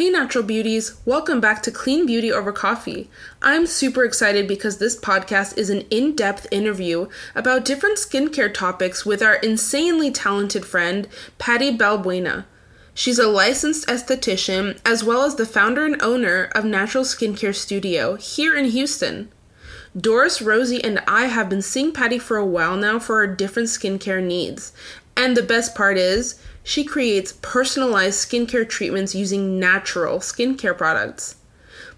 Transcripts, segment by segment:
Hey, natural beauties, welcome back to Clean Beauty Over Coffee. I'm super excited because this podcast is an in depth interview about different skincare topics with our insanely talented friend, Patty Balbuena. She's a licensed esthetician as well as the founder and owner of Natural Skincare Studio here in Houston. Doris, Rosie, and I have been seeing Patty for a while now for our different skincare needs. And the best part is, she creates personalized skincare treatments using natural skincare products.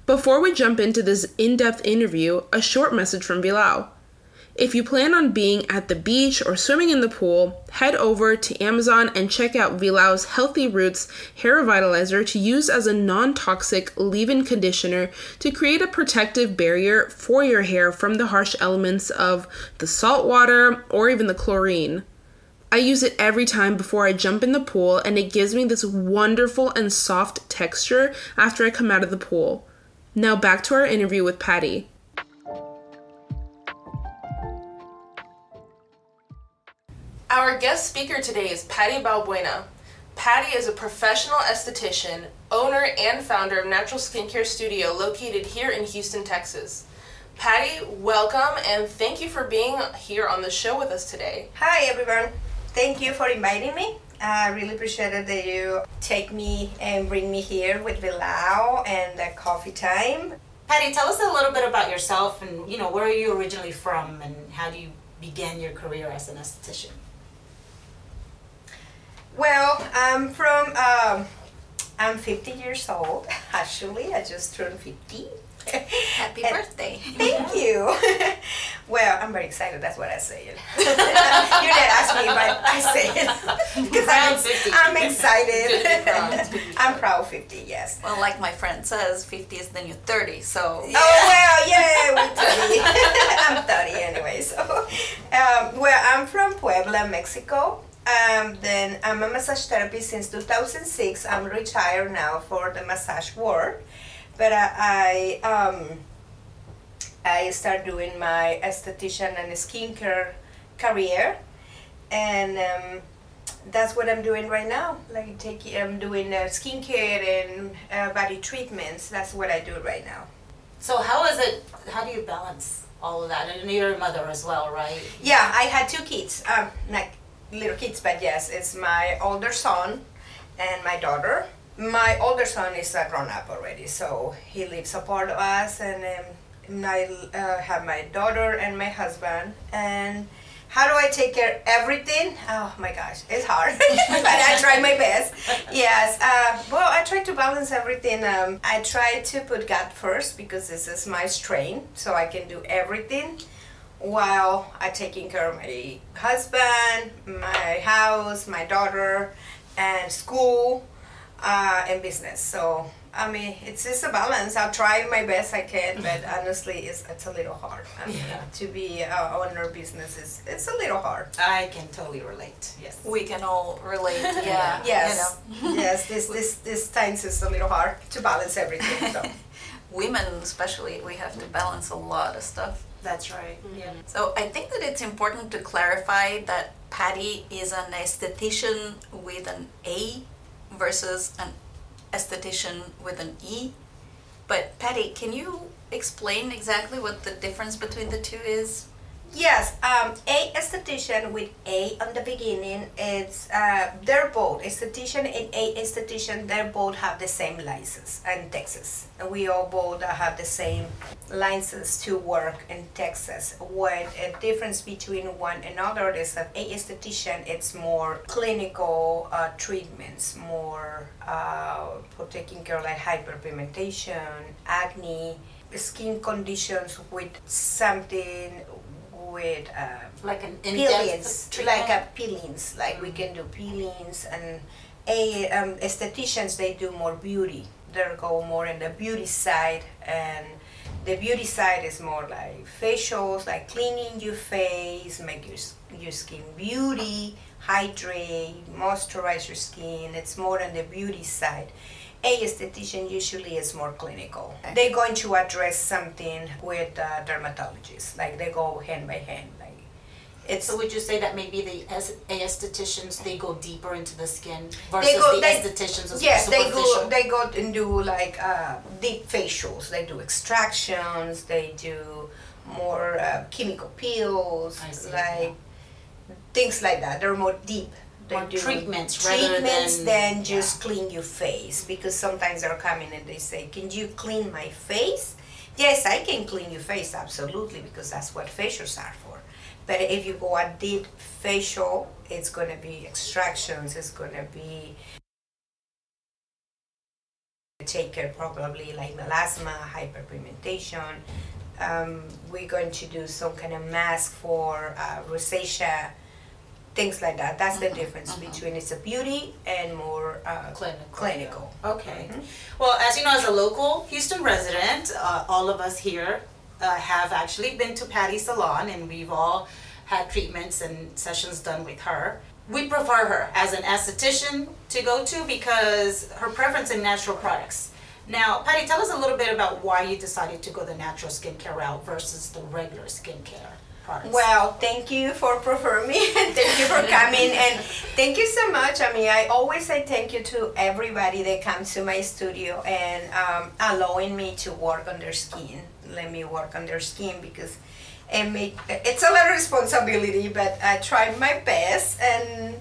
Before we jump into this in depth interview, a short message from Vilao. If you plan on being at the beach or swimming in the pool, head over to Amazon and check out Vilao's Healthy Roots Hair Revitalizer to use as a non toxic leave in conditioner to create a protective barrier for your hair from the harsh elements of the salt water or even the chlorine. I use it every time before I jump in the pool, and it gives me this wonderful and soft texture after I come out of the pool. Now back to our interview with Patty. Our guest speaker today is Patty Balbuena. Patty is a professional esthetician, owner, and founder of Natural Skincare Studio located here in Houston, Texas. Patty, welcome and thank you for being here on the show with us today. Hi, everyone. Thank you for inviting me. I really appreciate it that you take me and bring me here with Vilao and the coffee time. Patty, tell us a little bit about yourself and you know where are you originally from and how do you begin your career as an esthetician? Well, I'm from. Um, I'm 50 years old. Actually, I just turned 50 Happy And- birthday. Thank you. well, I'm very excited. That's what I say. it. you didn't ask me, but I say it because I'm, Proud 50. I'm excited. Good to be proud. I'm proud 50. Yes. Well, like my friend says, 50 is the new 30, so Oh well, yeah, we're 30. I'm 30 anyway. So, um, well, I'm from Puebla, Mexico. Um, then I'm a massage therapist since 2006. I'm retired now for the massage work, but I, I um, I start doing my esthetician and skincare career, and um, that's what I'm doing right now. Like taking, I'm doing uh, skincare and uh, body treatments. That's what I do right now. So how is it how do you balance all of that? And you're a mother as well, right? Yeah, I had two kids, um, not little kids, but yes, it's my older son and my daughter. My older son is a grown up already, so he lives apart of us, and um, I uh, have my daughter and my husband. And how do I take care of everything? Oh my gosh, it's hard, but I try my best. Yes, uh, well, I try to balance everything. Um, I try to put God first because this is my strain, so I can do everything while I taking care of my husband, my house, my daughter, and school, uh, and business. So I mean, it's just a balance. I'll try my best I can, but honestly, it's it's a little hard. I mean, Yeah. to be uh, owner business is it's a little hard. I can totally relate. Yes. we can all relate. Yeah. Yes, You know, yes. This this this times is a little hard to balance everything. So. women, especially, we have to balance a lot of stuff. That's right. Yeah. So I think that it's important to clarify that Patty is an aesthetician with an A versus an esthetician with an E. But Patty, can you explain exactly what the difference between the two is? Yes, um, a esthetician with A on the beginning. It's uh, they're both esthetician and a esthetician. They both have the same license in Texas, and we all both have the same license to work in Texas. What a difference between one another is that a esthetician it's more clinical uh, treatments, more uh, for taking care of like hyperpigmentation, acne, skin conditions with something with uh, Like an peelings, like a peelings. Like we can do peelings, and a um, estheticians they do more beauty. They go more in the beauty side, and the beauty side is more like facials, like cleaning your face, make your your skin beauty, hydrate, moisturize your skin. It's more on the beauty side. A esthetician usually is more clinical. They're going to address something with uh, dermatologists, like they go hand by hand. Like It's So would you say that maybe the es- aestheticians they go deeper into the skin versus go- the they- estheticians Yes, they go they go and do like uh, deep facials. They do extractions. They do more uh, chemical peels, like things like that. They're more deep. Treatments rather treatments than- than just yeah. clean your face because sometimes they're coming and they say, "Can you clean my face?" Yes, I can clean your face absolutely because that's what facials are for. But if you go a deep facial, it's gonna be extractions. It's gonna be take care probably like melasma, hyperpigmentation. Um, we're going to do some kind of mask for uh, rosacea, things like that. That's the difference between it's a beauty and more uh, Clinical. clinical. Okay. Mm-hmm. Well, as you know, as a local Houston resident, uh, all of us here uh, have actually been to Patty's salon, and we've all had treatments and sessions done with her. We prefer her as an esthetician to go to because her preference in natural products. Now, Patty, tell us a little bit about why you decided to go the natural skincare route versus the regular skincare products. Well, thank you for preferring me and thank you for coming and thank you so much. I mean, I always say thank you to everybody that comes to my studio and um, allowing me to work on their skin. Let me work on their skin because it make, it's a lot of responsibility, but I try my best and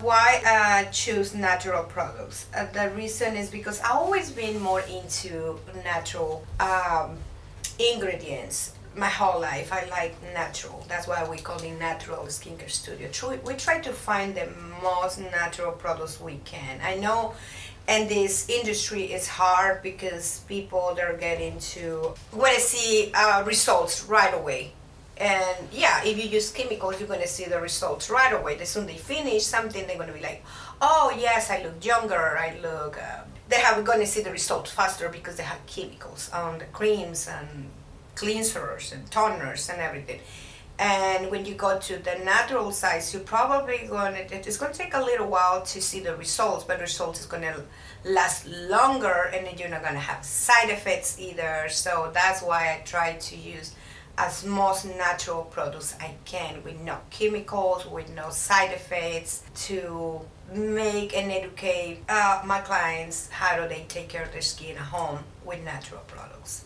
why I choose natural products. Uh, the reason is because I've always been more into natural um, ingredients my whole life. I like natural. That's why we call it natural skincare studio. We try to find the most natural products we can. I know and this industry is hard because people they're getting to want to see uh, results right away and yeah if you use chemicals you're going to see the results right away as soon they finish something they're going to be like oh yes i look younger i look uh, they have going to see the results faster because they have chemicals on the creams and cleansers and toners and everything and when you go to the natural side you're probably going to it's going to take a little while to see the results but the results is going to last longer and then you're not going to have side effects either so that's why i try to use as most natural products I can with no chemicals, with no side effects, to make and educate uh, my clients how do they take care of their skin at home with natural products.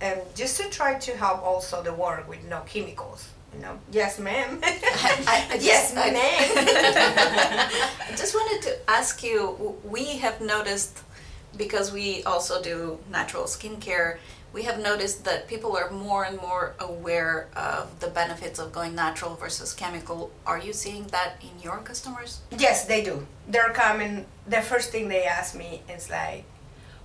And just to try to help also the work with no chemicals. You know, yes, ma'am. I- I yes, I- ma'am. I just wanted to ask you we have noticed, because we also do natural skincare, we have noticed that people are more and more aware of the benefits of going natural versus chemical. Are you seeing that in your customers? Yes, they do. They're coming. The first thing they ask me is like,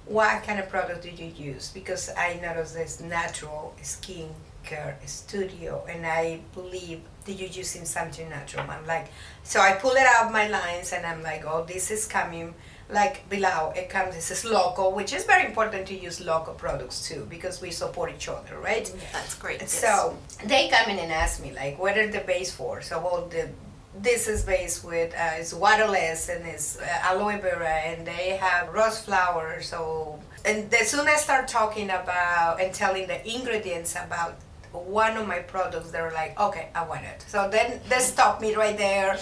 "What kind of product do you use?" Because I notice this natural skincare studio, and I believe that you're using something natural. I'm like, so I pull it out my lines, and I'm like, "Oh, this is coming." Like below, it comes. This is local, which is very important to use local products too, because we support each other, right? Yeah, That's great. yes. So they come in and ask me like, what are the base for? So well, the this is based with uh, it's waterless and it's uh, aloe vera and they have rose flower So and as soon as I start talking about and telling the ingredients about one of my products, they're like, okay, I want it. So then they stop me right there. Um,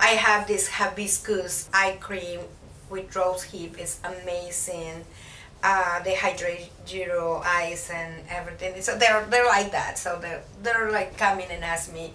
I have this hibiscus eye cream with rose hip. It's amazing uh, they hydrate your eyes and everything. So they're they're like that. So they're they're like coming and ask me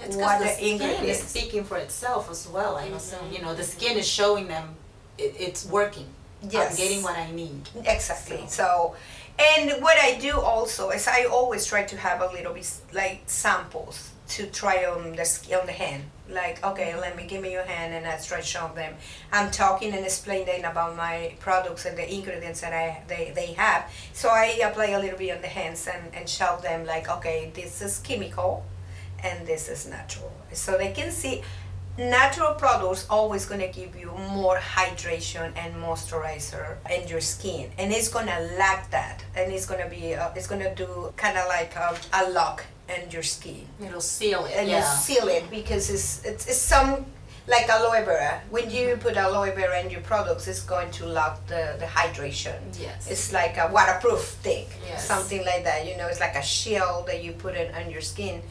It's what the the skin is speaking for itself as well. I assume mm-hmm. you know the skin is showing them it, it's working. Yes, I'm getting what I need. Exactly. So, and what I do also is I always try to have a little bit like samples to try on the on the hand. Like, okay, mm-hmm. let me give me your hand, and I try to show them. I'm talking and explaining about my products and the ingredients that I they, they have. So I apply a little bit on the hands and, and show them like, okay, this is chemical, and this is natural. So they can see natural products always going to give you more hydration and moisturizer in your skin and it's going to lack that and it's going to be uh, it's going to do kind of like a, a lock in your skin It'll seal it. and yeah. you seal it because it's, it's it's some like aloe vera when you put aloe vera in your products it's going to lock the, the hydration Yes. it's like a waterproof thing Yes. something like that you know it's like a shield that you put it on your skin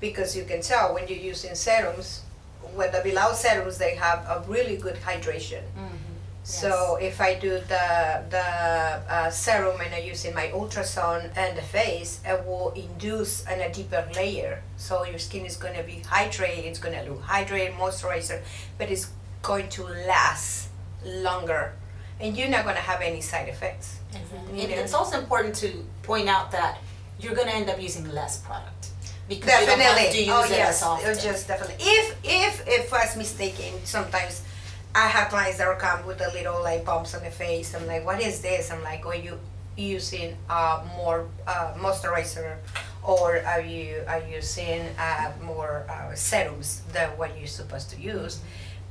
because you can tell when you're using serums, with the Vilao serums, they have a really good hydration. So if I do the the uh, serum and I use in my ultrasound and the face, it will induce an, a deeper layer. So your skin is going to be hydrated. It's going to look hydrated, moisturizer, but it's going to last longer, and you're not going to have any side effects. And You know? it's also important to point out that you're gonna end up using less product. Because you don't Definitely. have to use oh it yes, as often. uh, just definitely. If if if I was mistaken, sometimes I have clients that will come with a little like bumps on the face. I'm like, what is this? I'm like, are you using uh, more uh, moisturizer, or are you are you using uh, more uh, serums than what you're supposed to use?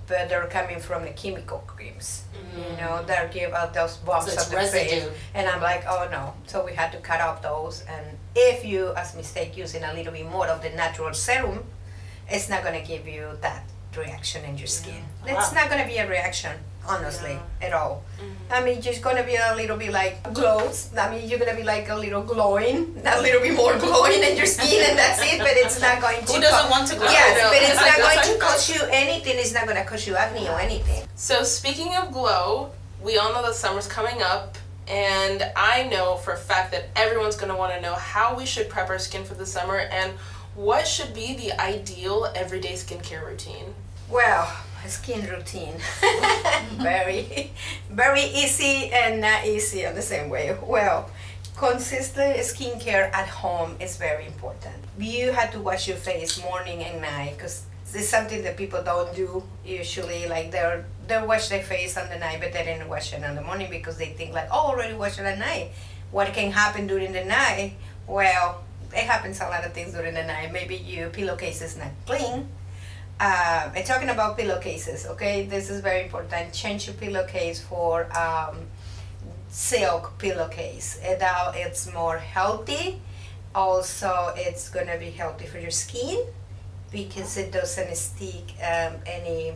But they're coming from the chemical creams, you know, that give out those bumps So on the face. And I'm like, oh no. So we had to cut off those. And if you, as mistake, using a little bit more of the natural serum, it's not gonna give you that reaction in your skin. Yeah. It's not gonna be a reaction, honestly, at all. Mm-hmm. I mean, just gonna be a little bit like glows. I mean, you're gonna be like a little glowing, a little bit more glowing in your skin, and that's it. But it's not going to. Who doesn't want to glow? Yes, but it's not going to cause you anything. It's not gonna cause you acne or anything. So speaking of glow, we all know that summer's coming up, and I know for a fact that everyone's gonna want to know how we should prep our skin for the summer and what should be the ideal everyday skincare routine. Well, a skin routine. very, very easy and not easy in the same way. Well, consistent skincare at home is very important. You have to wash your face morning and night because it's something that people don't do usually. Like they're they wash their face on the night, but they didn't wash it in the morning because they think like, oh, already washed it at night. What can happen during the night? Well, it happens a lot of things during the night. Maybe your pillowcase is not clean uh, and talking about pillowcases, okay, this is very important. Change your pillowcase for um, silk pillowcase. Now it's more healthy. Also, it's gonna be healthy for your skin because it doesn't stick um, any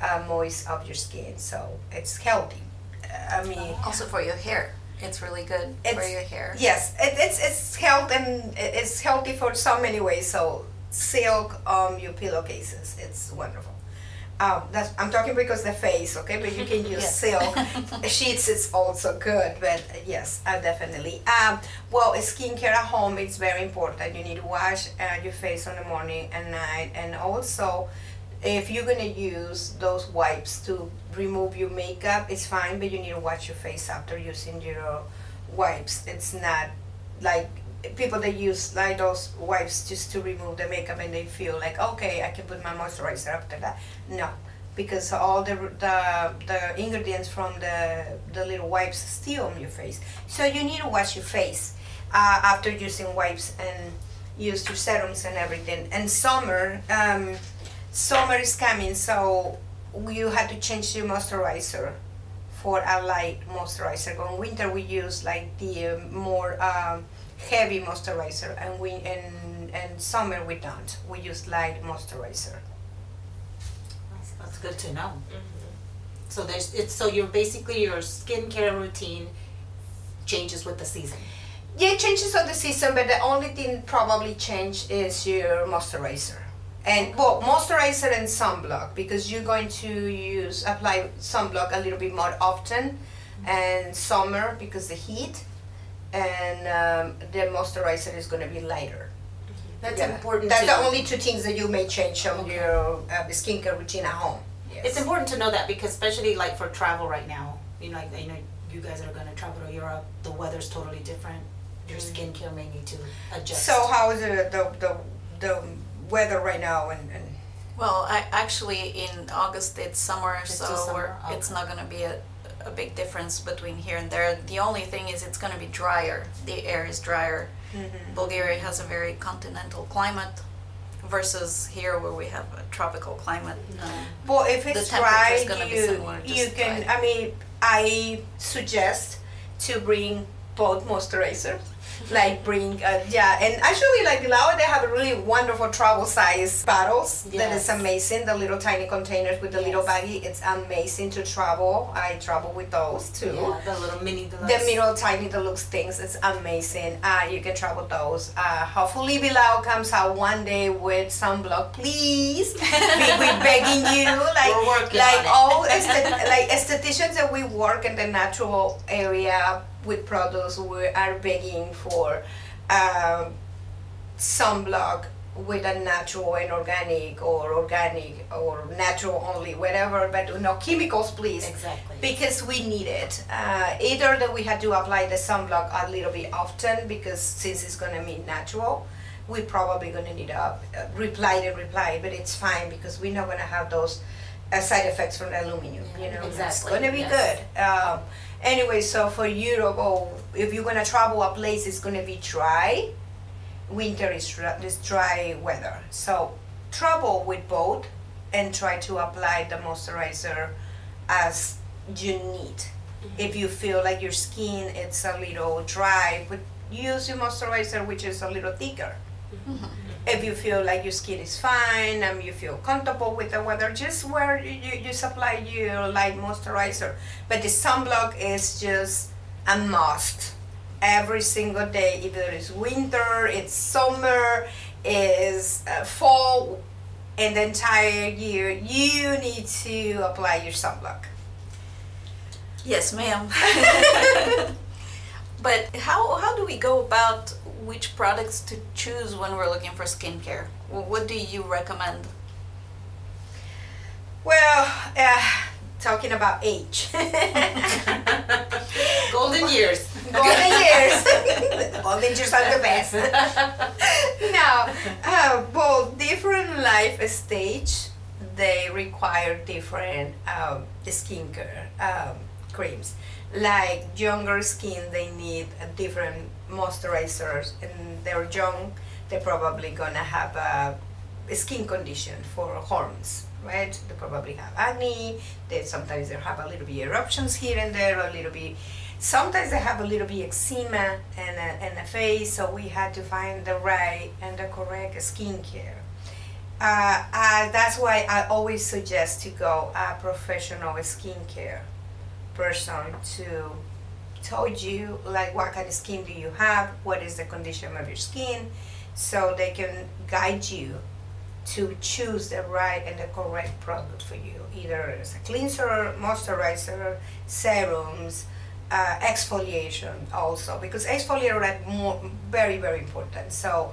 uh, moist of your skin. So it's healthy. I mean, Also for your hair, it's really good for your hair. Yes, it, it's it's health and it's healthy for so many ways. So silk um your pillowcases, it's wonderful. Um, that's I'm talking because the face, okay, but you can use Yes. silk sheets. It's also good, but uh, yes, uh, definitely. Um, well, skincare at home it's very important. You need to wash uh, your face in the morning and night, and also if you're gonna use those wipes to remove your makeup, it's fine, but you need to wash your face after using your wipes. It's not like people that use like those wipes just to remove the makeup and they feel like okay, I can put my moisturizer after that. No, because all the the, the ingredients from the the little wipes still on your face. So you need to wash your face uh, after using wipes and use your serums and everything. And summer, um, summer is coming, so you have to change your moisturizer for a light moisturizer. In winter, we use like the uh, more um, heavy moisturizer, and we in and summer we don't. We use light moisturizer. That's, that's good to know. So there's it's so you're basically your skincare routine changes with the season. Yeah, it changes of the season, but the only thing probably change is your moisturizer. And well, moisturizer and sunblock because you're going to use apply sunblock a little bit more often, and summer because the heat, and um, the moisturizer is going to be lighter. That's Yeah. important. That's to, the only two things that you may change on your uh, skincare routine at home. Yes. It's important to know that because especially like for travel right now, you know, like, you know, you guys are going to travel to Europe, the weather's totally different. Your skincare may need to adjust. So how is it the, the, the weather right now and, and Well, I, actually, in August it's summer, It's so still summer, we're, it's okay. not gonna be a, a big difference between here and there. The only thing is it's gonna be drier. The air is drier. Mm-hmm. Bulgaria has a very continental climate versus here where we have a tropical climate. Well, if it's The dry, temperature's gonna be you similar, you just can. dry. I mean, I suggest to bring both moisturizer. Like bring, uh, yeah, and actually like Lao, they have really wonderful travel size bottles that is amazing. The little tiny containers with the little baggie, it's amazing to travel. I travel with those too. Yeah, the little mini deluxe. The middle tiny deluxe things, it's amazing. Uh, you can travel those. Uh, hopefully Vilao comes out one day with sunblock, please. we, we're begging you, like like all esthet- like estheticians that we work in the natural area with products, we are begging for um, sunblock with a natural and organic or organic or natural only, whatever, but no chemicals, please Exactly. because we need it. Uh, either that we had to apply the sunblock a little bit often because since it's gonna be natural, we probably gonna need a, a reply and reply, but it's fine because we're not gonna have those uh, side effects from aluminum. You know, it's gonna be yes. good. Um, anyway, so for Europe, oh, if you're gonna travel a place, it's gonna be dry. Winter is dry, is dry weather, so travel with both and try to apply the moisturizer as you need. Mm-hmm. If you feel like your skin it's a little dry, but use your moisturizer which is a little thicker. Mm-hmm. Mm-hmm. If you feel like your skin is fine and you feel comfortable with the weather, just wear you, you just apply your light moisturizer. But the sunblock is just a must every single day. Either it's winter, it's summer, is uh, fall, and the entire year you need to apply your sunblock. Yes, ma'am. but how how do we go about which products to choose when we're looking for skincare? What do you recommend? Well, uh, talking about age. Golden years. Golden years. Golden years are the best. now, uh, well, different life stage, they require different um, skincare um, creams. Like younger skin, they need a different moisturizers, and they're young, they're probably gonna have a, a skin condition for hormones, right? They probably have acne. They sometimes they have a little bit eruptions here and there, a little bit. Sometimes they have a little bit eczema and a, and a face, so we had to find the right and the correct skincare. Uh, uh, that's why I always suggest to go a professional skincare person to tell you like what kind of skin do you have, what is the condition of your skin, so they can guide you to choose the right and the correct product for you, either as a cleanser, moisturizer, serums, uh, exfoliation also, because exfoliator are more, very, very important. So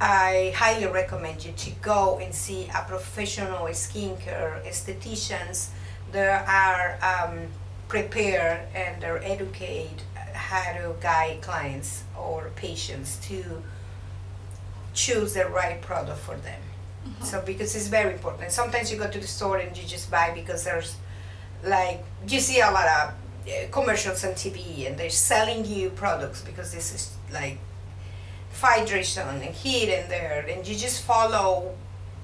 I highly recommend you to go and see a professional skincare estheticians. There are um, prepare and they're educate how to guide clients or patients to choose the right product for them. So because it's very important. Sometimes you go to the store and you just buy because there's like you see a lot of uh, commercials on TV and they're selling you products because this is like hydration and heat and there and you just follow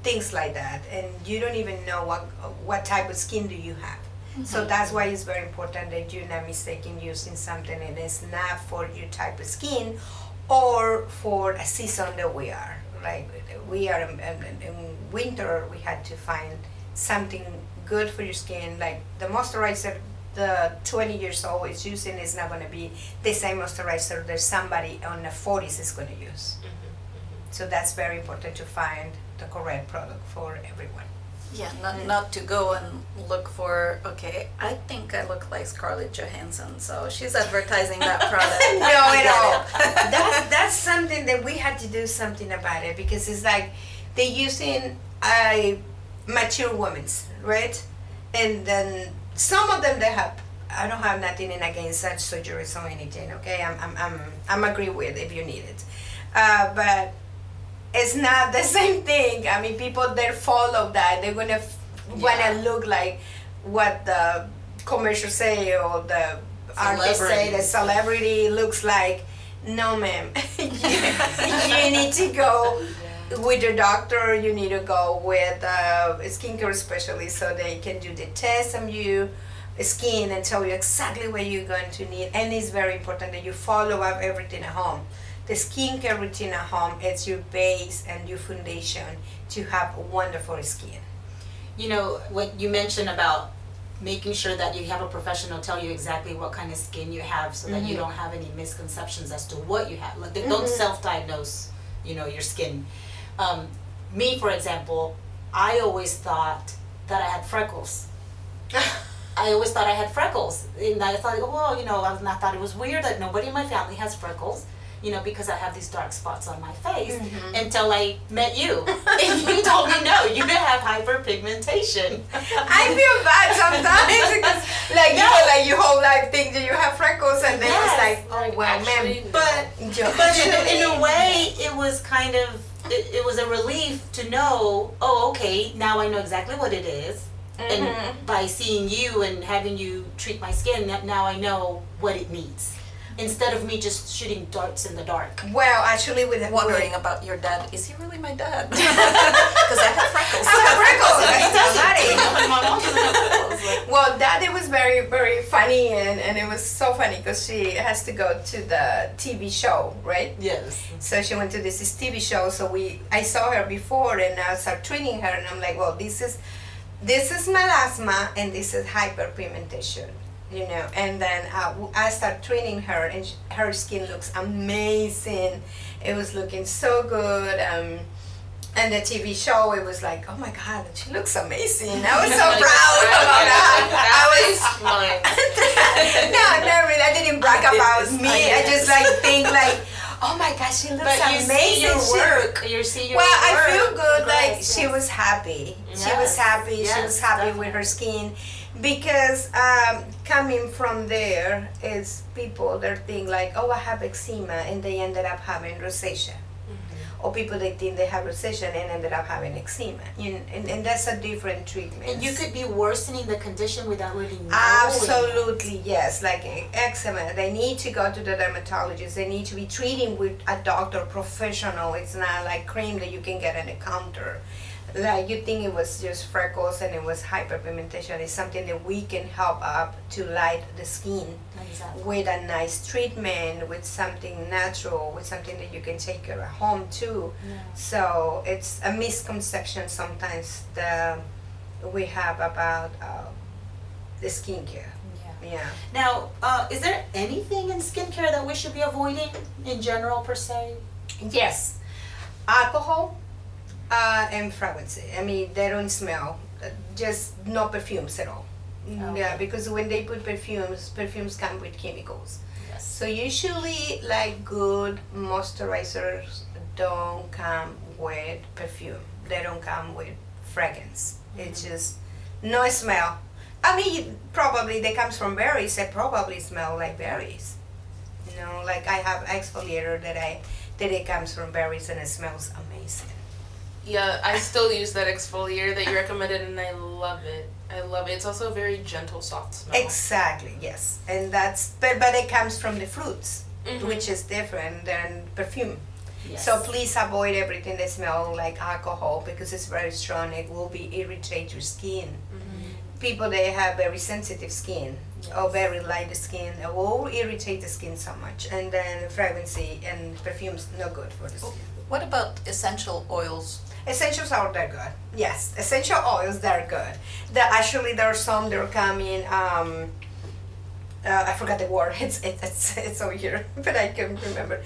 things like that and you don't even know what what type of skin do you have. So mm-hmm. that's why it's very important that you're not mistaken using something that is not for your type of skin or for a season that we are. Like we are in, in, in winter, we had to find something good for your skin. Like the moisturizer the 20 years old is using is not going to be the same moisturizer that somebody on the 40s is going to use. Mm-hmm, mm-hmm. So that's very important to find the correct product for everyone. Yeah, not, not to go and look for, okay, I think I look like Scarlett Johansson, so she's advertising that product. no, at all. that's that's something that we had to do something about it because it's like they're using a mature women's right, and then some of them they have. I don't have nothing in against such surgeries or anything. Okay, I'm I'm I'm, I'm agree with if you need it, uh, but it's not the same thing. I mean, people they follow that. They're gonna f- wanna look like what the commercials say or the artists say the celebrity looks like. No, ma'am. you, you need to go with your doctor. You need to go with uh, a skincare specialist so they can do the test on you. skin and tell you exactly what you're going to need. And it's very important that you follow up everything at home. The skincare routine at home is your base and your foundation to have wonderful skin. You know, what you mentioned about making sure that you have a professional tell you exactly what kind of skin you have so that you don't have any misconceptions as to what you have. Like, don't self-diagnose, you know, your skin. Um, me, for example, I always thought that I had freckles. I always thought I had freckles, and I thought, well, you know, I, I thought it was weird that nobody in my family has freckles, you know, because I have these dark spots on my face. Mm-hmm. Until I met you, and you told me, no, you have hyperpigmentation. I feel bad sometimes because, like, you know, like your whole life think that you have freckles, and then Yes. it's like, oh well, Actually, man. But Yo- but in a, in a way, it was kind of it, it was a relief to know. Oh, okay, now I know exactly what it is. And mm-hmm. by seeing you and having you treat my skin, now I know what it needs. Instead of me just shooting darts in the dark. Well, actually, with Wondering about your dad. Is he really my dad? Because I have freckles. I have freckles. That's doesn't. My mom doesn't have freckles, Well, that it was very, very funny, and, and it was so funny because she has to go to the TV show, right? Yes. So she went to this TV show. So we, I saw her before, and I started treating her, and I'm like, well, this is, this is melasma, and this is hyperpigmentation, you know. And then uh, I start treating her, and sh- her skin looks amazing. It was looking so good. Um, and the TV show, it was like, oh my god, she looks amazing. I was so proud about that. I was mine. no, no, really, I didn't brag about me. I just like think like, oh my gosh, she looks But you amazing. see your She- work. You see your well, I feel good. Like progress, she was happy. she was Yes, happy. she was happy with her skin, because um, coming from there is people that think like, oh, I have eczema, and they ended up having rosacea. Mm-hmm. Or people they think they have rosacea and ended up having eczema, you know, and, and that's a different treatment. And you could be worsening the condition without really knowing. Absolutely, yes. Like eczema, they need to go to the dermatologist. They need to be treating with a doctor, professional. It's not like cream that you can get at the counter. Like you think it was just freckles and it was hyperpigmentation. It's something that we can help up to light the skin Exactly. with a nice treatment, with something natural, with something that you can take care at home too. Yeah. So it's a misconception sometimes that we have about uh, the skincare. Yeah. Yeah. Now, uh, is there anything in skincare that we should be avoiding in general, per se? Yes. Alcohol uh, and fragrance. I mean, they don't smell. Uh, Just no perfumes at all. Mm, Yeah, because when they put perfumes, perfumes come with chemicals. Yes. So usually, like good moisturizers don't come with perfume. They don't come with fragrance. It's just no smell. I mean, probably they comes from berries. They probably smell like berries. You know, like I have exfoliator that I that it comes from berries and it smells amazing. Yeah, I still use that exfoliator that you recommended, and I love it. I love it. It's also a very gentle, soft smell. Exactly, yes, and that's but but it comes from the fruits, Mhm. which is different than perfume. Yes. So please avoid everything that smells like alcohol because it's very strong. It will be irritate your skin. People they have very sensitive skin or very light skin, it will irritate the skin so much. And then fragrance and perfumes no good for the skin. What about essential oils? Essentials are they're good. Yes, essential oils they're good. There actually there are some that are coming. Um, uh, I forgot the word. It's it, it's it's over here, but I can remember.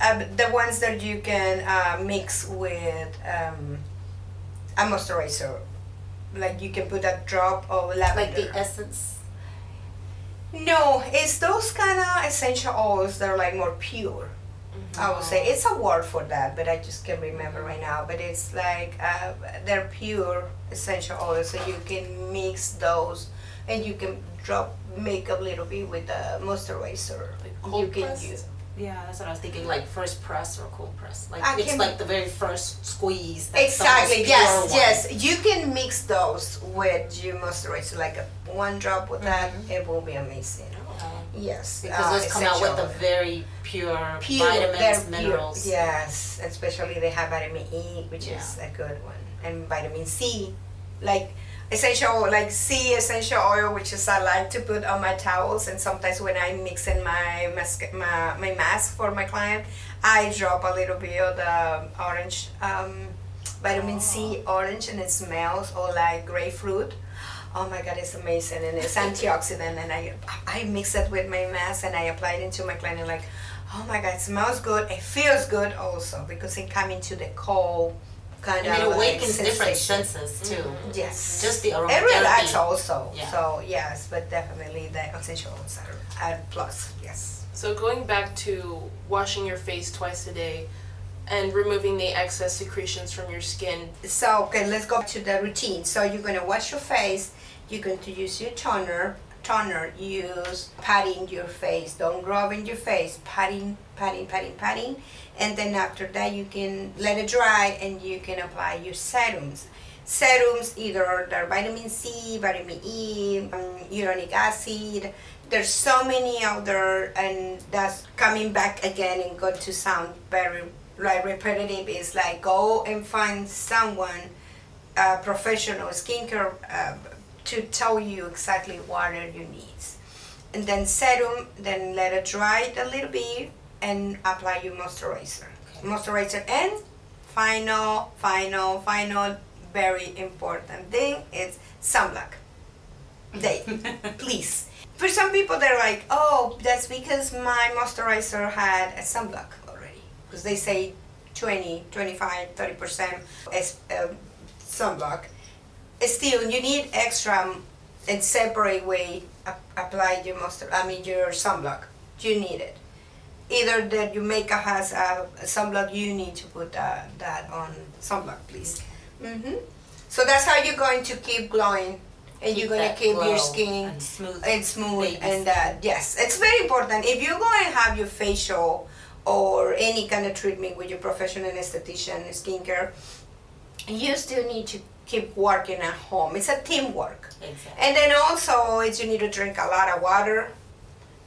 Uh, the ones that you can uh, mix with um, a moisturizer, like you can put a drop of lavender. like the essence. No, it's those kind of essential oils that are like more pure. I would say it's a word for that, but I just can't remember right now. But it's like uh, they're pure essential oils, so you can mix those, and you can drop make a little bit with the moisturizer. Like cold you can use. Yeah, that's what I was thinking. Like first press or cold press. Like I it's like the very first squeeze. Exactly. Yes. one. Yes. You can mix those with your moisturizer, like a one drop with that. It will be amazing. Uh, Yes. because uh, those come out with the very pure, pure, vitamins, they're pure. minerals. Yes, especially they have vitamin E, which is a good one, and vitamin C. Like essential like C essential oil, which is I like to put on my towels, and sometimes when I mix in my mask, my, my mask for my client, I drop a little bit of the orange um, vitamin C orange, and it smells all like grapefruit. Oh my god, it's amazing, and it's antioxidant, and I I mix it with my mask, and I apply it into my client, and like, oh my god, it smells good, it feels good also because it comes into the cold kind And of it awakens like, different senses too. Mm, yes. Just the aroma It relax aromatherapy. also. Yeah. So yes, but definitely the essential oils are a plus. Yes. So going back to washing your face twice a day and removing the excess secretions from your skin. So okay, let's go to the routine. So you're gonna wash your face. You're going to use your toner. Toner. Use patting your face. Don't rub in your face. Patting, patting, patting, patting. And then after that, you can let it dry and you can apply your serums. Serums either they're vitamin C, vitamin E, um, uronic acid. There's so many out there, and that's coming back again and going to sound very like repetitive. Is like go and find someone uh, professional skincare uh, to tell you exactly what are your needs. And then serum, then let it dry a little bit and apply your moisturizer. Moisturizer and final, final, final, very important thing is sunblock. They, please. For some people, they're like, oh, that's because my moisturizer had a sunblock already. Because they say 20, 25, 30% is um, sunblock. Still, you need extra and separate way apply your moisture. I mean your sunblock. You need it. Either that your makeup has a, sunblock, you need to put uh, that on sunblock, please. hmm So that's how you're going to keep glowing, and you're going to keep your skin and smooth and smooth. And uh, yes, it's very important. If you're going to have your facial or any kind of treatment with your professional esthetician, skincare, you still need to keep working at home. It's a teamwork. Exactly. And then also, it's you need to drink a lot of water.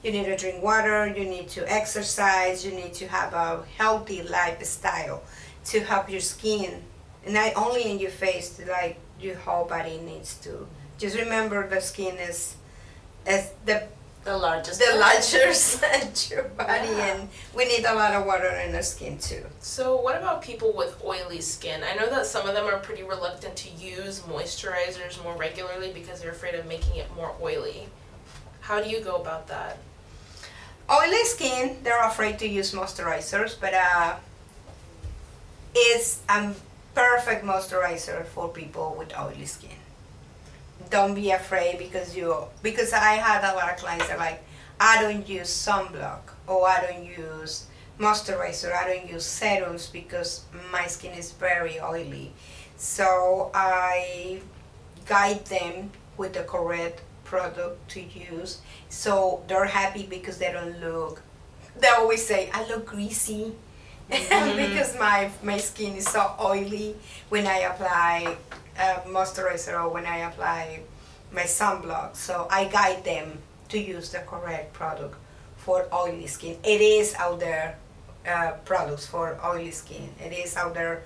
You need to drink water. You need to exercise. You need to have a healthy lifestyle to help your skin, and not only in your face, like your whole body needs to. Just remember, the skin is, is the The largest. the one. largest your body, Yeah. and we need a lot of water in our skin too. So what about people with oily skin? I know that some of them are pretty reluctant to use moisturizers more regularly because they're afraid of making it more oily. How do you go about that? oily skin they're afraid to use moisturizers but uh it's a perfect moisturizer for people with oily skin don't be afraid because you because i had a lot of clients that are like i don't use sunblock or i don't use moisturizer i don't use serums because my skin is very oily. So i guide them with the correct product to use. So they're happy because they don't look they always say i look greasy. Mm-hmm. Because my my skin is so oily when i apply uh, moisturizer or when i apply my sunblock. So i guide them to use the correct product for oily skin. It is out there uh, products for oily skin. It is out there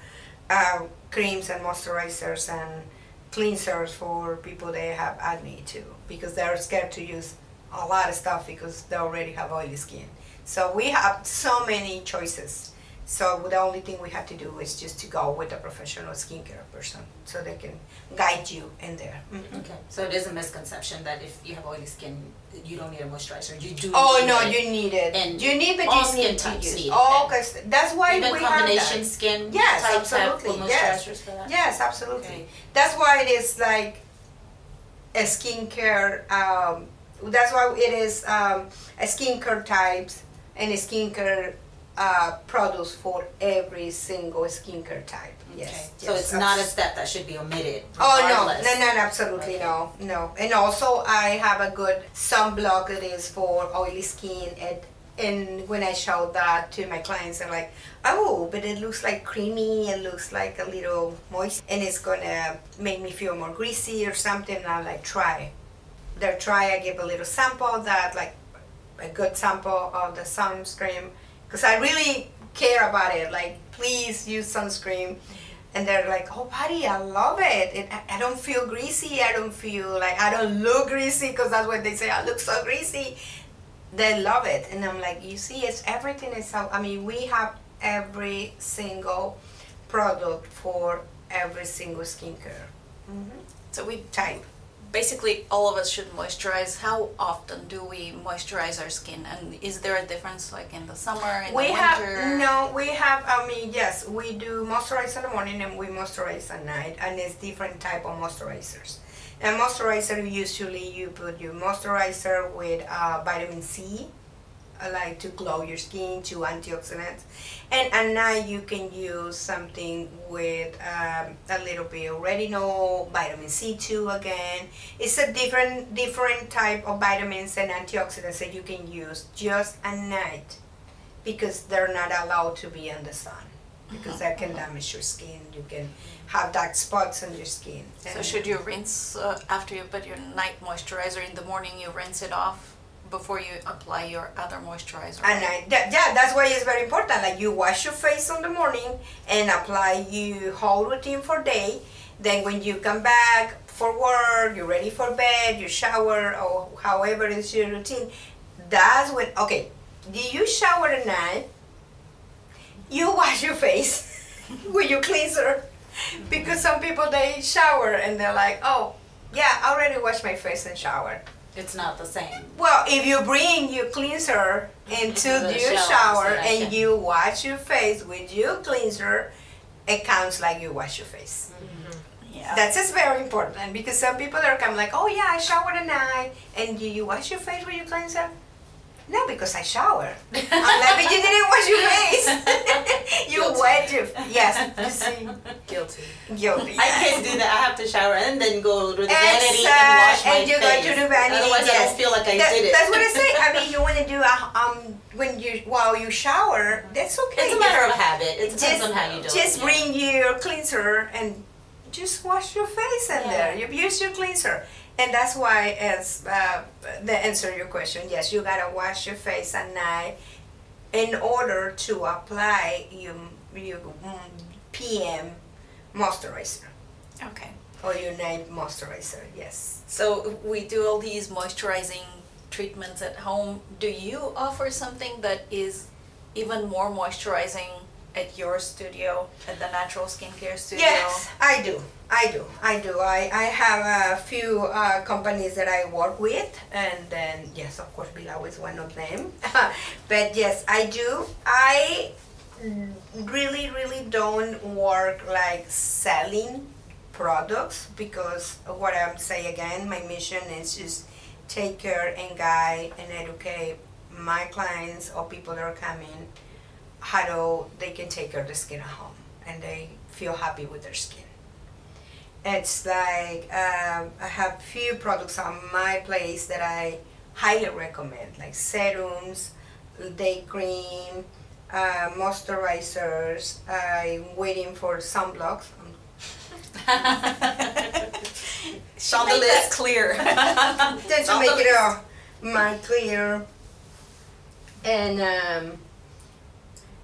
uh, creams and moisturizers and cleansers for people that have acne too because they're scared to use a lot of stuff because they already have oily skin. So we have so many choices so the only thing we have to do is just to go with a professional skincare person so they can guide you in there Mhm. Okay. So it is a misconception that if you have oily skin, you don't need a moisturizer. You do. Oh need no, it. you need it. And you need, but all you skin need to types use. need it Oh, then. okay. That's why Even we combination have that. skin Yes, types have absolutely, yes. moisturizers for that. Yes, absolutely. Okay. That's why it is like a skincare. Um, that's why it is um, a skincare types and a skincare uh, products for every single skincare type. Yes. Okay. yes, So it's not a step that should be omitted. Oh no, no, no, no, absolutely Okay. no, no. And also, I have a good sunblock that is for oily skin, and and when I show that to my clients, they're like, "Oh, but it looks like creamy. It looks like a little moist, and it's gonna make me feel more greasy or something." And I'm like, "Try." They try. I give a little sample that, like a good sample of the sunscreen, because I really care about it. Like, please use sunscreen and they're like, "Oh, Patty, I love it. it I, don't feel greasy. I don't feel like I don't look greasy because that's what they say. I look so greasy." They love it, and I'm like, "You see, it's everything is. I mean, we have every single product for every single skincare mm-hmm. So we type." Basically all of us should moisturize. How often do we moisturize our skin? And is there a difference like in the summer, in we the have winter? no we have i mean yes we do moisturize in the morning and we moisturize at night and it's different type of moisturizers and moisturizer usually you put your moisturizer with uh, vitamin c like to glow your skin to antioxidants. And at night you can use something with um, a little bit of retinol vitamin c2 again. It's a different different type of vitamins and antioxidants that you can use just at night because they're not allowed to be in the sun because that can damage your skin. You can have dark spots on your skin. So should you rinse uh, after you put your night moisturizer in the morning? You rinse it off before you apply your other moisturizer. and I, that, yeah that's why it's very important like you wash your face in the morning and apply your whole routine for day. Then when you come back for work you're ready for bed you shower or however is your routine that's when okay do you shower at night? You wash your face with your cleanser. Because some people they shower and they're like oh yeah i already washed my face and showered It's not the same. well, if you bring your cleanser into The your shower, shower so and can- you wash your face with your cleanser, it counts like you wash your face. Mm-hmm. yeah. That's just very important because some people are kind of like, oh yeah, I showered at night, and do you wash your face with your cleanser? No, because I shower. I'm like, but you didn't wash your face. you Guilty. wet your yes. You see, Guilty. guilty. I can't do that. I have to shower and then go to the vanity and uh, wash my and you face. go to the vanity, Otherwise, I yes. don't feel like I That- did it. That's what I say. I mean, you want to do a, um when you while you shower. That's okay. It's a matter of habit. It depends just, on how you do just it. yeah. bring your cleanser and just wash your face in Yeah. there. You use your cleanser, and that's why as uh, the answer to your question. Yes, you gotta wash your face at night in order to apply your your mm, PM moisturizer okay. or your night moisturizer. Yes. So we do all these moisturizing treatments at home. Do you offer something that is even more moisturizing at your studio, at the Natural Skincare Studio? Yes, I do. I do. I do. I, I have a few uh, companies that I work with, and then, yes, of course, Vilao is one of them. but yes, I do. I really, really don't work like selling products because what I'm saying again, my mission is just take care and guide and educate my clients or people that are coming how to they can take care of the skin at home and they feel happy with their skin. It's like um, I have few products on my place that I highly recommend, like serums, day cream, uh, moisturizers. I'm waiting for sunblocks. It's on the Make that list. clear. Just to On make it all more clear. And um,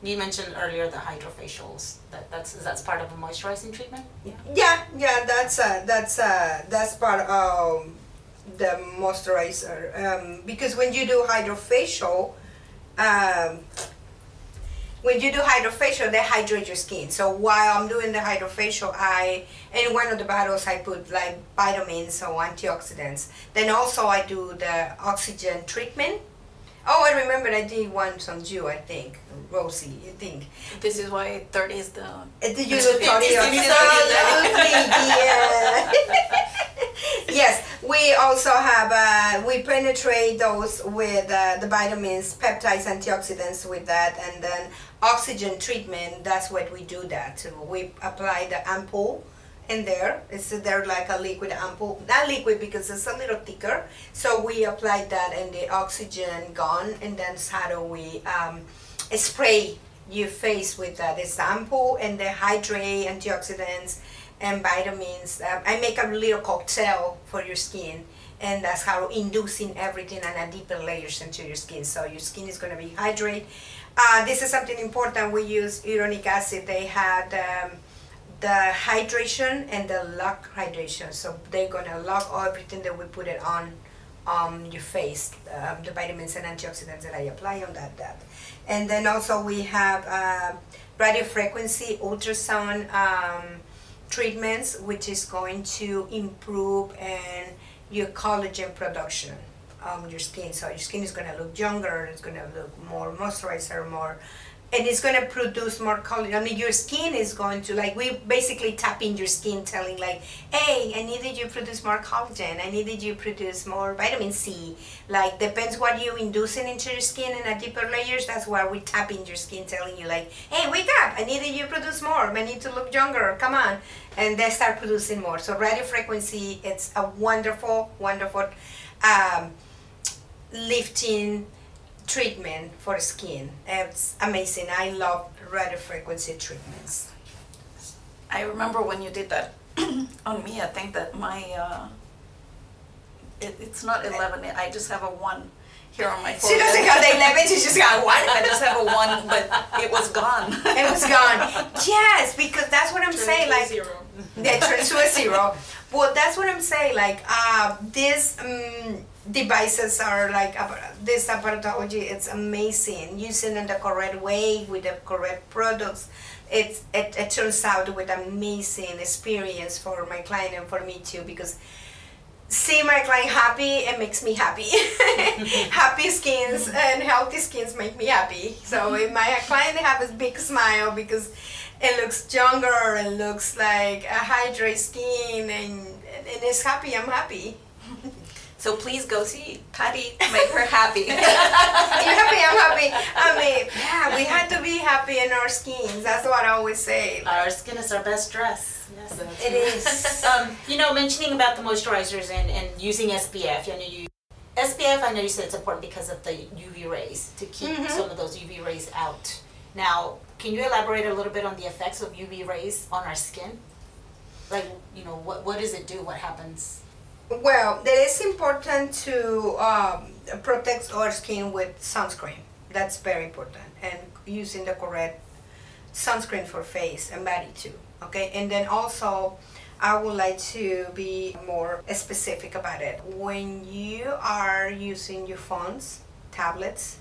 You mentioned earlier the hydrofacials. That that's that's part of a moisturizing treatment. Yeah. Yeah, yeah, that's uh, that's uh, that's part of the moisturizer. Um, because when you do hydrofacial, um, when you do hydrofacial, they hydrate your skin. So while I'm doing the hydrofacial, I in one of the bottles I put like vitamins or antioxidants. Then also I do the oxygen treatment. Oh, I remember I did one on you, I think, Rosie. You think? this is why 30 is the. Did you look Tony? It's Absolutely, yeah. yes, we also have, uh, we penetrate those with uh, the vitamins, peptides, antioxidants with that, and then oxygen treatment, that's what we do that. We apply the ampoule in there. It's there like a liquid ampoule, not liquid because it's a little thicker. So we apply that and the oxygen gone, and then how do we um, spray your face with uh, sample and the hydrate, antioxidants, and vitamins. Um, I make a little cocktail for your skin, and that's how inducing everything and a deeper layers into your skin. So your skin is going to be hydrated. Uh, this is something important. We use uronic acid. They had um, the hydration and the lock hydration. So they're gonna lock everything that we put it on um, your face, um, the vitamins and antioxidants that I apply on that. That, and then also we have uh, radio frequency ultrasound um, treatments, which is going to improve and your collagen production on your skin. So your skin is gonna look younger. It's gonna look more moisturizer, more and it's going to produce more collagen. I mean, your skin is going to like we basically tap in your skin, telling like, "Hey, I needed you produce more collagen. I needed you produce more vitamin C." Like depends what you inducing into your skin in a deeper layers. That's why we tap in your skin, telling you like, "Hey, wake up! I needed you produce more. I need to look younger. Come on!" And they start producing more. So radio frequency, it's a wonderful, wonderful um, lifting treatment for skin. It's amazing. I love radio frequency treatments. I remember when you did that on me. I think that my uh, it, it's not eleven. I just have a one here on my phone. She doesn't have the 11, she just got one. I just have a one, but it was gone. It was gone. Yes, because that's what I'm saying. Like, zero. they turn to a zero. Well, that's what I'm saying. Like, uh, these um, devices are like this apparatology. It's amazing. Using in the correct way with the correct products. It's it, it turns out with amazing experience for my client and for me too because see my client happy it makes me happy happy skins and healthy skins make me happy so if my client have a big smile because it looks younger and looks like a hydrated skin and, and it's happy i'm happy So please go see Patty. Make her happy. you're happy i'm happy i mean yeah we had to be happy in our skins that's what i always say Our skin is our best dress. Yes. it is um, you know, mentioning about the moisturizers and, and using SPF, I know you SPF. I know you said it's important because of the UV rays to keep Mhm. some of those UV rays out. Now, can you elaborate a little bit on the effects of UV rays on our skin? Like, you know, what what does it do? What happens? Well, it is important to um, protect our skin with sunscreen. That's very important, and using the correct sunscreen for face and body too. Okay, and then also, I would like to be more specific about it. When you are using your phones, tablets,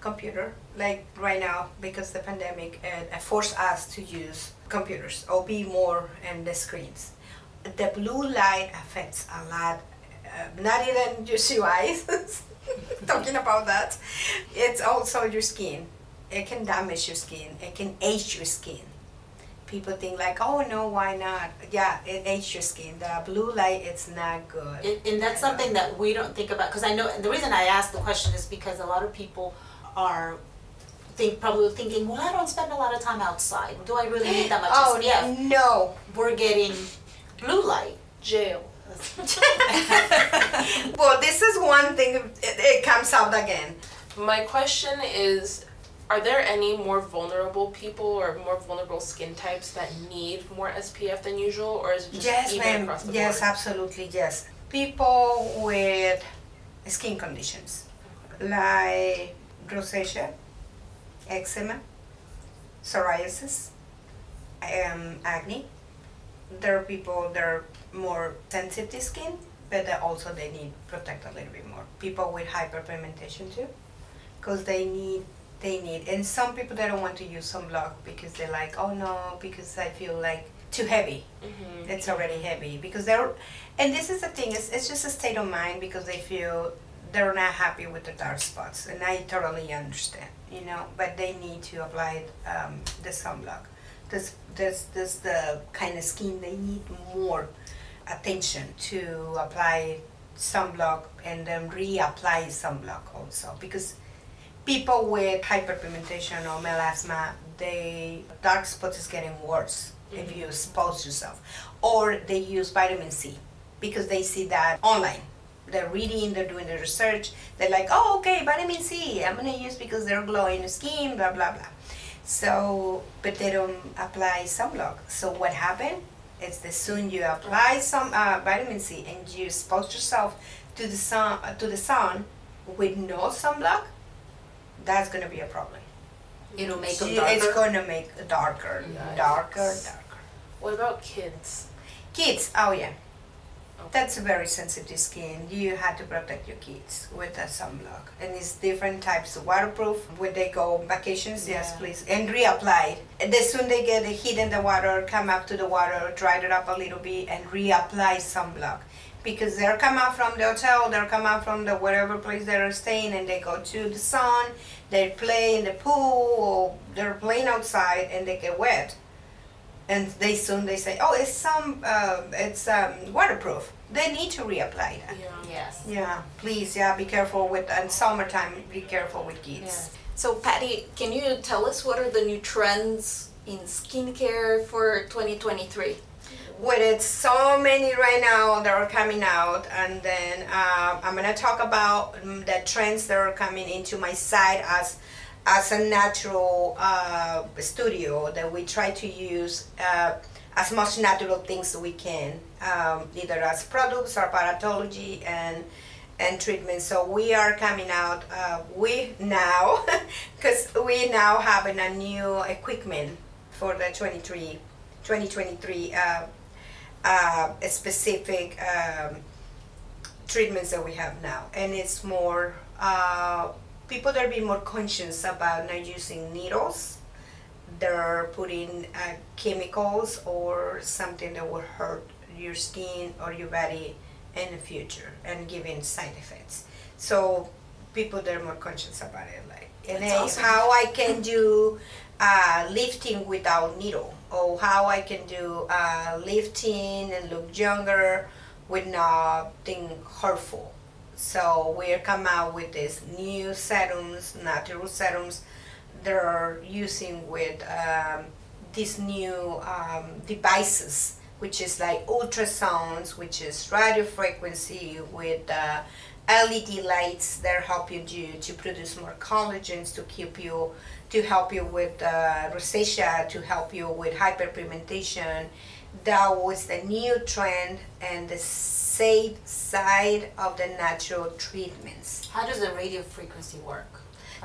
computer, like right now, because the pandemic uh, forced us to use computers or be more in the screens the blue light affects a lot, uh, not even just your eyes. Talking about that, it's also your skin. It can damage your skin. It can age your skin. People think like, oh no, why not? Yeah, it ages your skin. The blue light, it's not good. And, and that's something that we don't think about because I know the reason I asked the question is because a lot of people are think probably thinking, well, I don't spend a lot of time outside. Do I really need that much oh SPF? no. We're getting blue light. Jail. Well, this is one thing. It, it comes out again. My question is Are there any more vulnerable people or more vulnerable skin types that need more SPF than usual, or is it just Yes, even ma'am. across the Yes, board? absolutely, yes. People with skin conditions like rosacea, eczema, psoriasis, um, acne. There are people that are more sensitive skin, but they also they need protect a little bit more. People with hyperpigmentation too, because they need they need and some people they don't want to use sunblock because they're like oh no because I feel like too heavy Mhm. it's already heavy because they're and this is the thing it's, it's just a state of mind because they feel they're not happy with the dark spots and i totally understand you know but they need to apply um, the sunblock this this this the kind of skin they need more attention to apply sunblock and then reapply sunblock also. Because people with hyperpigmentation or melasma they dark spots is getting worse if mm-hmm. you expose yourself. Or they use vitamin c because they see that online. They're reading they're doing the research they're like oh okay vitamin c i'm gonna use because they're glowing skin blah blah blah so but they don't apply sunblock so what happened It's the soon you apply some uh, vitamin c and you expose yourself to the sun uh, to the sun with no sunblock that's gonna be a problem It'll make them darker. It's gonna make darker, Yikes. darker, darker. What about kids? Kids, oh yeah. That's a very sensitive skin. You have to protect your kids with a sunblock. And it's different types of waterproof. When they go on vacations, yes, please. And reapply. And the soon they get the heat in the water, come up to the water, dry it up a little bit, and reapply sunblock. Because they're come out from the hotel, they're come out from the whatever place they're staying, and they go to the sun, they play in the pool, or they're playing outside, and they get wet and they soon they say, oh, it's some, uh, it's um, waterproof. They need to reapply that. Yes. Yeah, please, yeah, be careful with, and summertime, be careful with kids. Yes. So, Patty, can you tell us what are the new trends in skincare for 2023? With it, so many right now that are coming out, and then uh, I'm gonna talk about um, the trends that are coming into my site as as a natural uh, studio that we try to use uh, as much natural things we can, um, either as products or paratology and and treatment. So we are coming out. Uh, we now, because we now having a new equipment for the 23, 2023 uh, uh, specific um, treatments that we have now, and it's more uh, people that are being more conscious about not using needles. They're putting uh, chemicals or something that will hurt your skin or your body in the future and giving side effects. So people that are more conscious about it, like and hey, awesome. how I can do uh, lifting without needle, or how I can do uh, lifting and look younger with nothing hurtful. So we're come out with these new serums, natural serums, they're using with um, these new um, devices, which is like ultrasounds, which is radio frequency with uh, LED lights They're helping you to produce more collagens to keep you, to help you with uh, rosacea, to help you with hyperpigmentation. That was the new trend and the safe side of the natural treatments. How does the radio frequency work?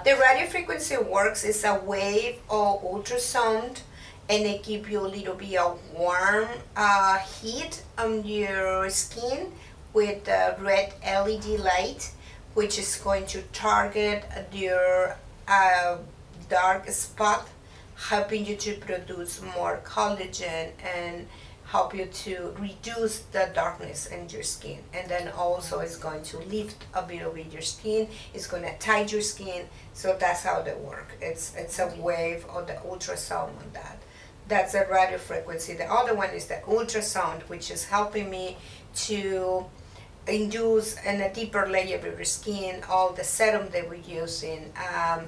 The radio frequency works is a wave or ultrasound and it give you a little bit of warm uh, heat on your skin with a red LED light which is going to target your uh, dark spot helping you to produce more collagen and help you to reduce the darkness in your skin. And then also it's going to lift a bit of your skin. It's going to tight your skin. So that's how they work. It's it's a wave of the ultrasound on that. That's the radio frequency. The other one is the ultrasound which is helping me to induce in a deeper layer of your skin all the serum that we're using um,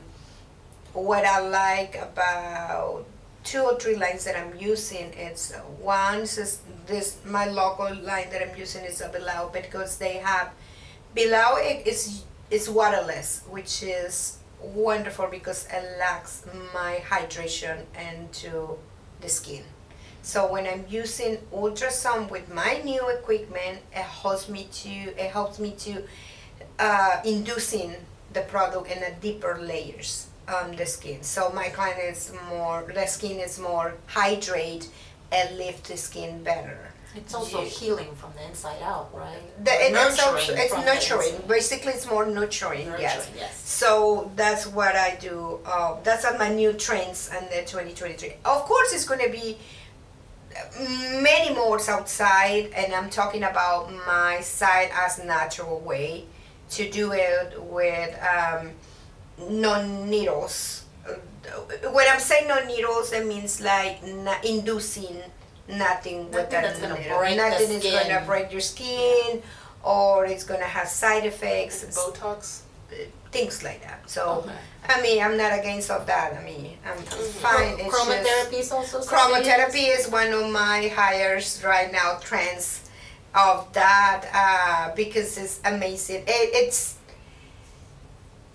what I like about two or three lines that I'm using, it's one is this my local line that I'm using is a Vilao because they have Vilao it is is waterless, which is wonderful because it lacks my hydration into the skin. So when I'm using ultrasound with my new equipment, it helps me to it helps me to uh, inducing the product in a deeper layers on the skin. So my client is more the skin is more hydrate and lift the skin better. It's also Yeah. healing from the inside out, right? The, Or it- it's also, it's from nurturing. inside. Basically, it's more nurturing. yes. Nurturing, yes. So that's what I do. Uh, that's on my new trends in the 2023. Of course, it's going to be many more outside, and I'm talking about my side as natural way to do it with um, no needles. Uh, When I'm saying no needles, it means like na- inducing nothing with Nothing that's gonna needle. Nothing is going to break your skin, or it's going to have side effects Botox. things like that. So, Okay. I mean, I'm not against of that. I mean, I'm, I'm fine. It's Chromotherapy is also chromotherapy is one of my hires right now trends of that uh, because it's amazing. It, it's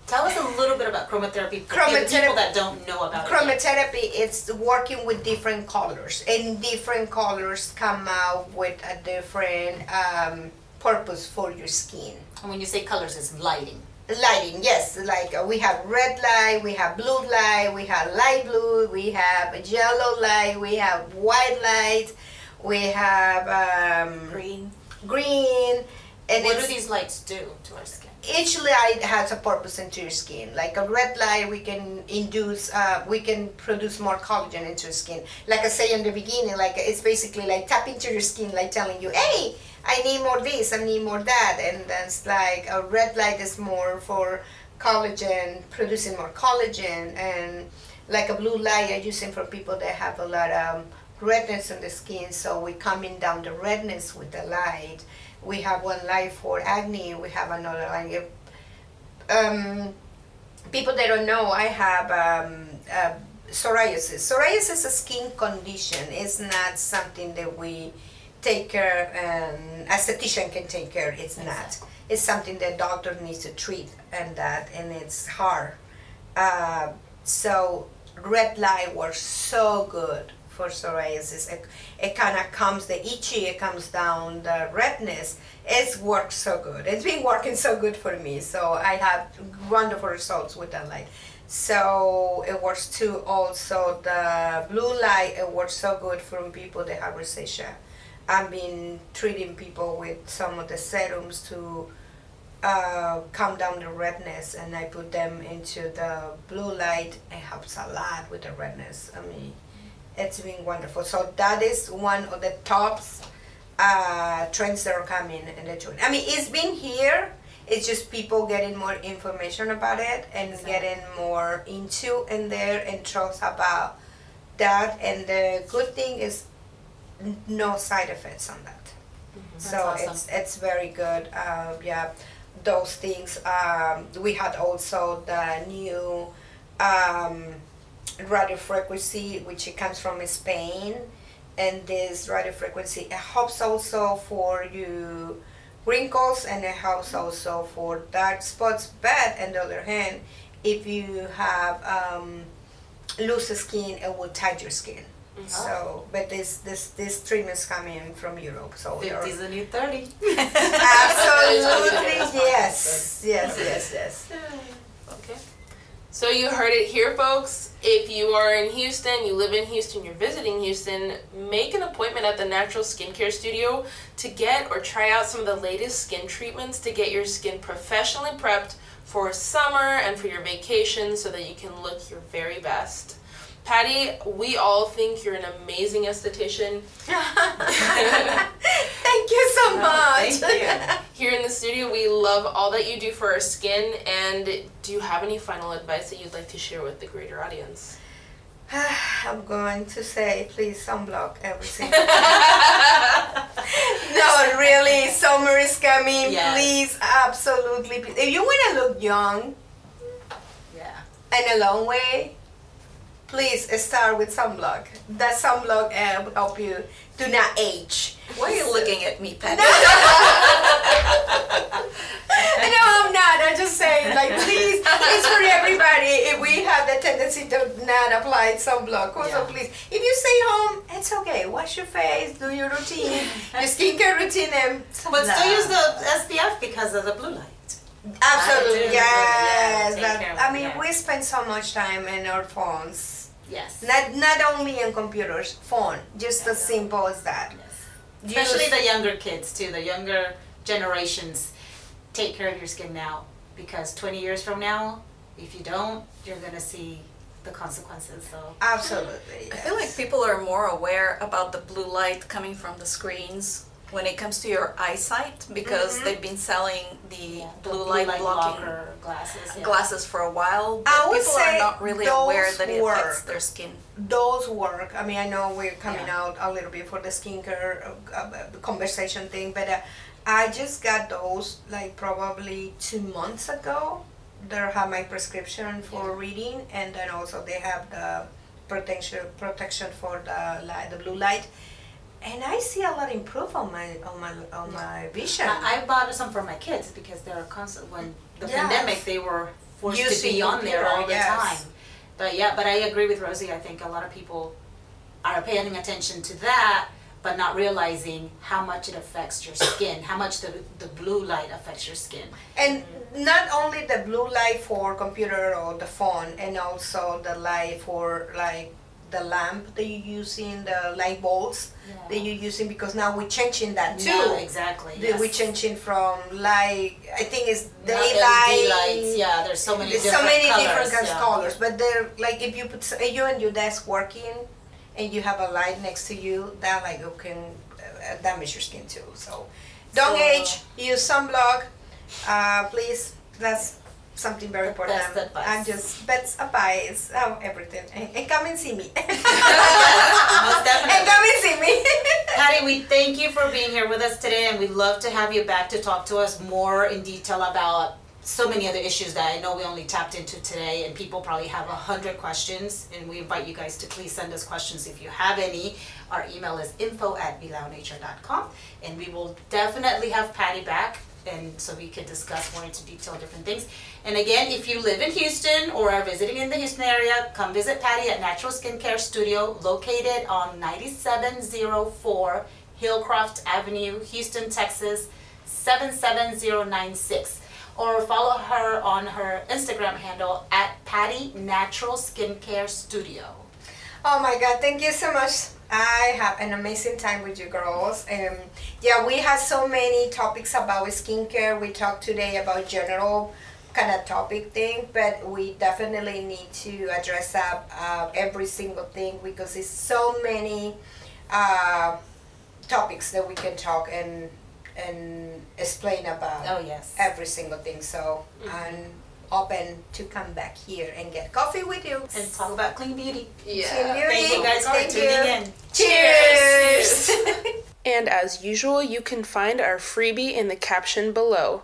Tell us a little about chromotherapy for Chromotherapy- people that don't know about it. yet. It's working with different colors, and different colors come out with a different um, purpose for your skin. And when you say colors, it's lighting. lighting yes like uh, we have red light we have blue light we have light blue we have yellow light we have white light we have um, Green. green and what do it's- these lights do to our skin? Each light has a purpose into your skin. Like a red light, we can induce, uh, we can produce more collagen into your skin. Like I say in the beginning, like it's basically like tap into your skin, like telling you, hey, I need more this, I need more that, and that's like a red light is more for collagen, producing more collagen, and like a blue light, I use it for people that have a lot of redness on the skin, so we're coming down the redness with the light we have one light for acne we have another line um, people that don't know i have um, uh, psoriasis. Psoriasis is a skin condition. It's not something that we take care and esthetician can take care. It's not. It's something that doctor needs to treat and that and it's hard. Uh, so red light works so good for psoriasis. It, it kind of comes the itchy, it comes down the redness. It's worked so good. It's been working so good for me. So I have wonderful results with that light. So it works too. Also the blue light, it works so good for people that have rosacea. I've been treating people with some of the serums to uh, calm down the redness, and I put them into the blue light. It helps a lot with the redness. I mean, it's been wonderful. So that is one of the tops uh, trends that are coming in the June. I mean, it's been here. It's just people getting more information about it and Exactly. getting more into in there and trust about that. And the good thing is no side effects on that. That's so awesome. it's it's very good. Uh, yeah, those things. Um, we had also the new um, radio frequency, which comes from Spain, and this radio frequency it helps also for you wrinkles and it helps also for dark spots. But on the other hand, if you have um, loose skin, it will tight your skin. So, but this this this treatment's coming from Europe, so they're- 50's a new 30. Absolutely, yes, yes, yes, yes. Okay. So you heard it here, folks. If you are in Houston, you live in Houston, you're visiting Houston, make an appointment at the Natural Skincare Studio to get or try out some of the latest skin treatments to get your skin professionally prepped for summer and for your vacation so that you can look your very best. Patty, we all think you're an amazing esthetician. Thank you so much. Thank you. Here in the studio, we love all that you do for our skin. And do you have any final advice that you'd like to share with the greater audience? I'm going to say, please sunblock everything. no, really, summer is coming. Yes. Please, absolutely. please. If you want to look young Yeah. and a long way, please start with sunblock. That sunblock uh, will help you do not age. Why are you looking at me, Patty? no, I'm not. I'm just saying, like, please, it's for everybody. If we have the tendency to not apply sunblock, also Yeah. please, if you stay home, it's okay. Wash your face, do your routine, your skincare routine, and But still use the SPF because of the blue light. absolutely yes. yeah, take that- care of I mean, yeah. we spend so much time in our phones. Yes. Not not only in computers, phone. Just as simple as that. Yes. Especially Use- the younger kids too, the younger generations. Take care of your skin now because 20 years from now, if you don't, you're gonna see the consequences. So absolutely. I feel like people are more aware about the blue light coming from the screens when it comes to your eyesight because Mhm. they've been selling the yeah, the blue, light, blocking glasses. yeah. glasses for a while. But I would people say are not really aware that it affects their skin. those work. I mean, I know we're coming Yeah. out a little bit for the skincare uh, uh, conversation thing, but uh, I just got those like probably two months ago. They have my prescription for reading, and then also they have the protection protection for the light, the blue light. And I see a lot improve on my on my on my vision. I, I bought some for my kids because they're constant when the Yes. pandemic they were forced to be on there all the yes. time. But yeah, but I agree with Rosie. I think a lot of people are paying attention to that but not realizing how much it affects your skin, how much the, the blue light affects your skin. And not only the blue light for computer or the phone, and also the light for like the lamp that you're using, the light bulbs that you're using, because now we're changing that too. Yeah, exactly. The- yes. We're changing from light, I think it's daylight. LED yeah, there's so many There's different so many colors. different kinds of yeah. colors, but they're like if you put you and your desk working, and you have a light next to you, that like it can uh, damage your skin too. So, don't So- age. Use sunblock, uh, please. That's something very important. best advice. And just best advice. Oh, everything. And, and come and see me. Most and come and see me. Patty, we thank you for being here with us today, and we'd love to have you back to talk to us more in detail about so many other issues that I know we only tapped into today, and people probably have a hundred questions, and we invite you guys to please send us questions if you have any. Our email is info at com, and we will definitely have Patty back, and so we can discuss more into detail different things. And again, if you live in Houston or are visiting in the Houston area, come visit Patty at Natural Skincare Studio, located on 9704 Hillcroft Avenue, Houston, Texas 77096. Or follow her on her Instagram handle at Patty Natural Skincare Studio. Oh my God, thank you so much. I have an amazing time with you girls. Um, yeah, we have so many topics about skincare. We talked today about general kind of topic thing, but we definitely need to address up uh, every single thing because it's so many uh, topics that we can talk and and explain about Oh, yes. every single thing. So I'm open to come back here and get coffee with you. And talk about clean beauty. Clean Yeah. beauty. Thank you guys for Thank tuning you. in. Cheers. And as usual, you can find our freebie in the caption below.